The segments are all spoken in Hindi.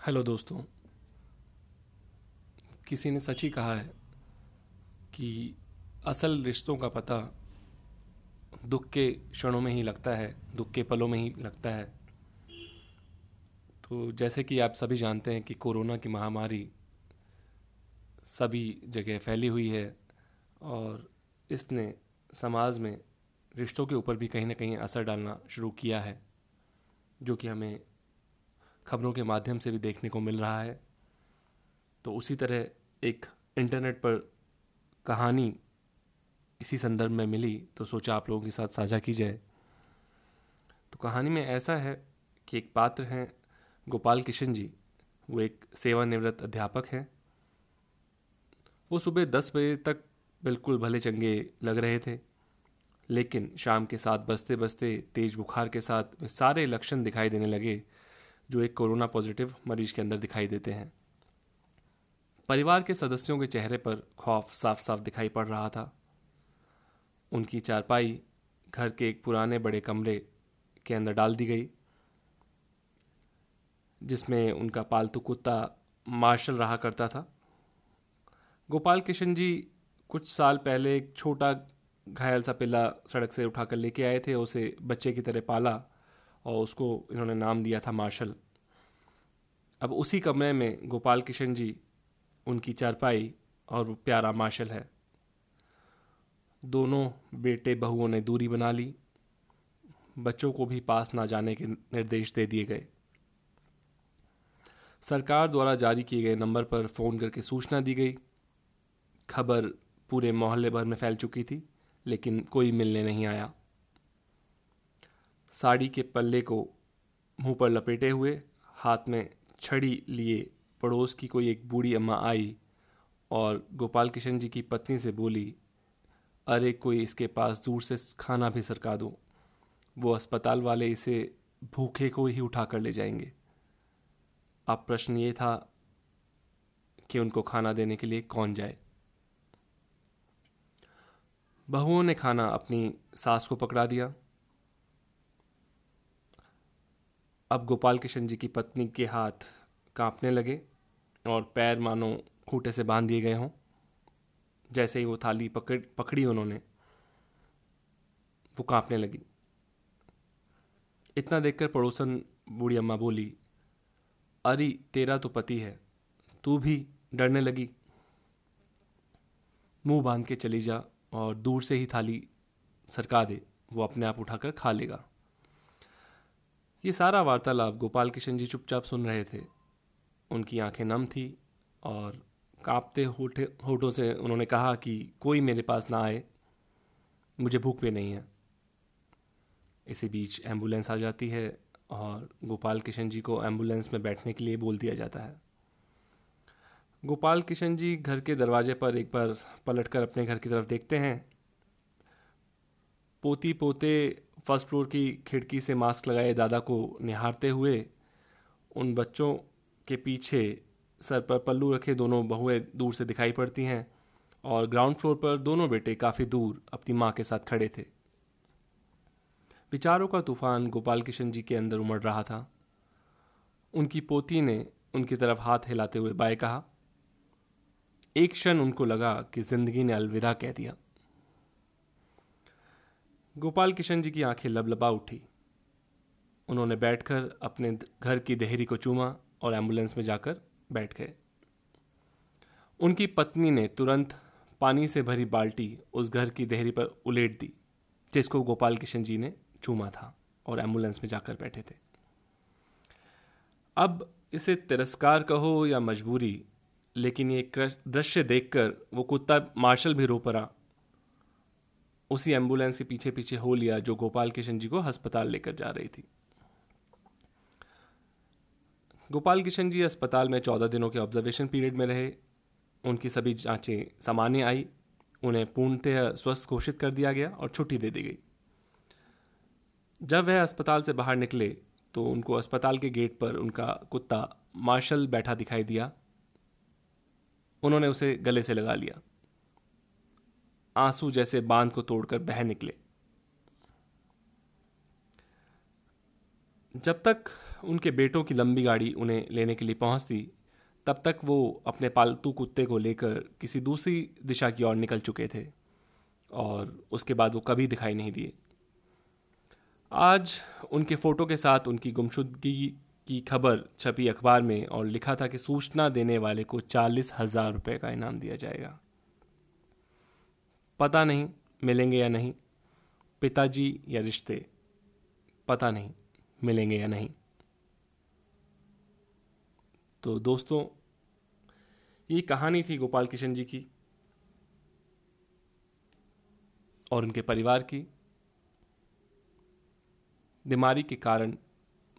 हेलो दोस्तों, किसी ने सच ही कहा है कि असल रिश्तों का पता दुख के क्षणों में ही लगता है, दुख के पलों में ही लगता है। तो जैसे कि आप सभी जानते हैं कि कोरोना की महामारी सभी जगह फैली हुई है और इसने समाज में रिश्तों के ऊपर भी कहीं ना कहीं असर डालना शुरू किया है, जो कि हमें खबरों के माध्यम से भी देखने को मिल रहा है। तो उसी तरह एक इंटरनेट पर कहानी इसी संदर्भ में मिली तो सोचा आप लोगों के साथ साझा की जाए। तो कहानी में ऐसा है कि एक पात्र हैं गोपाल किशन जी। वो एक सेवानिवृत्त अध्यापक हैं। वो सुबह दस बजे तक बिल्कुल भले चंगे लग रहे थे, लेकिन शाम के साथ बसते बसते तेज बुखार के साथ सारे लक्षण दिखाई देने लगे। जो एक कोरोना पॉजिटिव मरीज़ के अंदर दिखाई देते हैं। परिवार के सदस्यों के चेहरे पर खौफ साफ़ साफ़ दिखाई पड़ रहा था। उनकी चारपाई घर के एक पुराने बड़े कमरे के अंदर डाल दी गई, जिसमें उनका पालतू कुत्ता मार्शल रहा करता था। गोपाल किशन जी कुछ साल पहले एक छोटा घायल सा पिल्ला सड़क से उठाकर लेके आए थे उसे बच्चे की तरह पाला। और उसको इन्होंने नाम दिया था मार्शल। अब उसी कमरे में गोपाल किशन जी, उनकी चारपाई और वो प्यारा मार्शल है। दोनों बेटे बहुओं ने दूरी बना ली। बच्चों को भी पास ना जाने के निर्देश दे दिए गए। सरकार द्वारा जारी किए गए नंबर पर फ़ोन करके सूचना दी गई। खबर पूरे मोहल्ले भर में फैल चुकी थी, लेकिन कोई मिलने नहीं आया। साड़ी के पल्ले को मुँह पर लपेटे हुए हाथ में छड़ी लिए पड़ोस की कोई एक बूढ़ी अम्मा आई और गोपाल किशन जी की पत्नी से बोली, अरे, कोई इसके पास दूर से खाना भी सरका दो। वो अस्पताल वाले इसे भूखे को ही उठा कर ले जाएँगे। अब प्रश्न ये था कि उनको खाना देने के लिए कौन जाए। बहुओं ने खाना अपनी सास को पकड़ा दिया। अब गोपाल किशन जी की पत्नी के हाथ कांपने लगे और पैर मानो खूटे से बाँध दिए गए हों। जैसे ही वो थाली पकड़ पकड़ी उन्होंने, वो कांपने लगी। इतना देखकर पड़ोसन बूढ़ी अम्मा बोली, अरे, तेरा तो पति है, तू भी डरने लगी। मुँह बाँध के चली जा और दूर से ही थाली सरका दे, वो अपने आप उठाकर खा लेगा। ये सारा वार्तालाप गोपाल किशन जी चुपचाप सुन रहे थे। उनकी आँखें नम थी और कांपते होठे होठों से उन्होंने कहा कि कोई मेरे पास ना आए। मुझे भूख भी नहीं है। इसी बीच एंबुलेंस आ जाती है और गोपाल किशन जी को एंबुलेंस में बैठने के लिए बोल दिया जाता है। गोपाल किशन जी घर के दरवाजे पर एक बार पलटकर अपने घर की तरफ़ देखते हैं। पोती पोते फ़र्स्ट फ्लोर की खिड़की से मास्क लगाए दादा को निहारते हुए, उन बच्चों के पीछे सर पर पल्लू रखे दोनों बहुएँ दूर से दिखाई पड़ती हैं और ग्राउंड फ्लोर पर दोनों बेटे काफ़ी दूर अपनी माँ के साथ खड़े थे। विचारों का तूफ़ान गोपाल किशन जी के अंदर उमड़ रहा था। उनकी पोती ने उनकी तरफ़ हाथ हिलाते हुए बाय कहा, एक क्षण उनको लगा कि ज़िंदगी ने अलविदा कह दिया। गोपाल किशन जी की आँखें लबलबा उठी। उन्होंने बैठकर अपने घर की देहरी को चूमा और एंबुलेंस में जाकर बैठ गए। उनकी पत्नी ने तुरंत पानी से भरी बाल्टी उस घर की देहरी पर उलेट दी, जिसको गोपाल किशन जी ने चूमा था और एंबुलेंस में जाकर बैठे थे। अब इसे तिरस्कार कहो या मजबूरी, लेकिन ये दृश्य देखकर वो कुत्ता मार्शल भी रो पड़ा उसी एंबुलेंस के पीछे पीछे हो लिया जो गोपाल किशन जी को अस्पताल लेकर जा रही थी। गोपाल किशन जी अस्पताल में चौदह दिनों के ऑब्जर्वेशन पीरियड में रहे। उनकी सभी जांचें सामान्य आई। उन्हें पूर्णतः स्वस्थ घोषित कर दिया गया और छुट्टी दे दी गई। जब वह अस्पताल से बाहर निकले तो उनको अस्पताल के गेट पर उनका कुत्ता मार्शल बैठा दिखाई दिया। उन्होंने उसे गले से लगा लिया। आँसू जैसे बाँध को तोड़कर बह निकले। जब तक उनके बेटों की लंबी गाड़ी उन्हें लेने के लिए पहुँचती, तब तक वो अपने पालतू कुत्ते को लेकर किसी दूसरी दिशा की ओर निकल चुके थे और उसके बाद वो कभी दिखाई नहीं दिए। आज उनके फ़ोटो के साथ उनकी गुमशुदगी की खबर छपी अखबार में और लिखा था कि सूचना देने वाले को चालीस हज़ार रुपये का इनाम दिया जाएगा। पता नहीं मिलेंगे या नहीं। पिताजी या रिश्ते, पता नहीं मिलेंगे या नहीं। तो दोस्तों, ये कहानी थी गोपाल किशन जी की और उनके परिवार की। बीमारी के कारण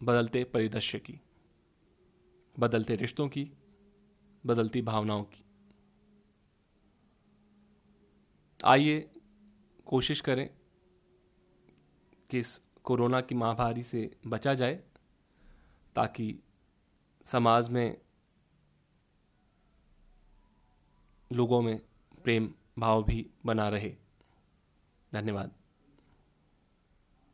बदलते परिदृश्य की, बदलते रिश्तों की, बदलती भावनाओं की। आइए कोशिश करें कि इस कोरोना की महामारी से बचा जाए, ताकि समाज में लोगों में प्रेम भाव भी बना रहे। धन्यवाद।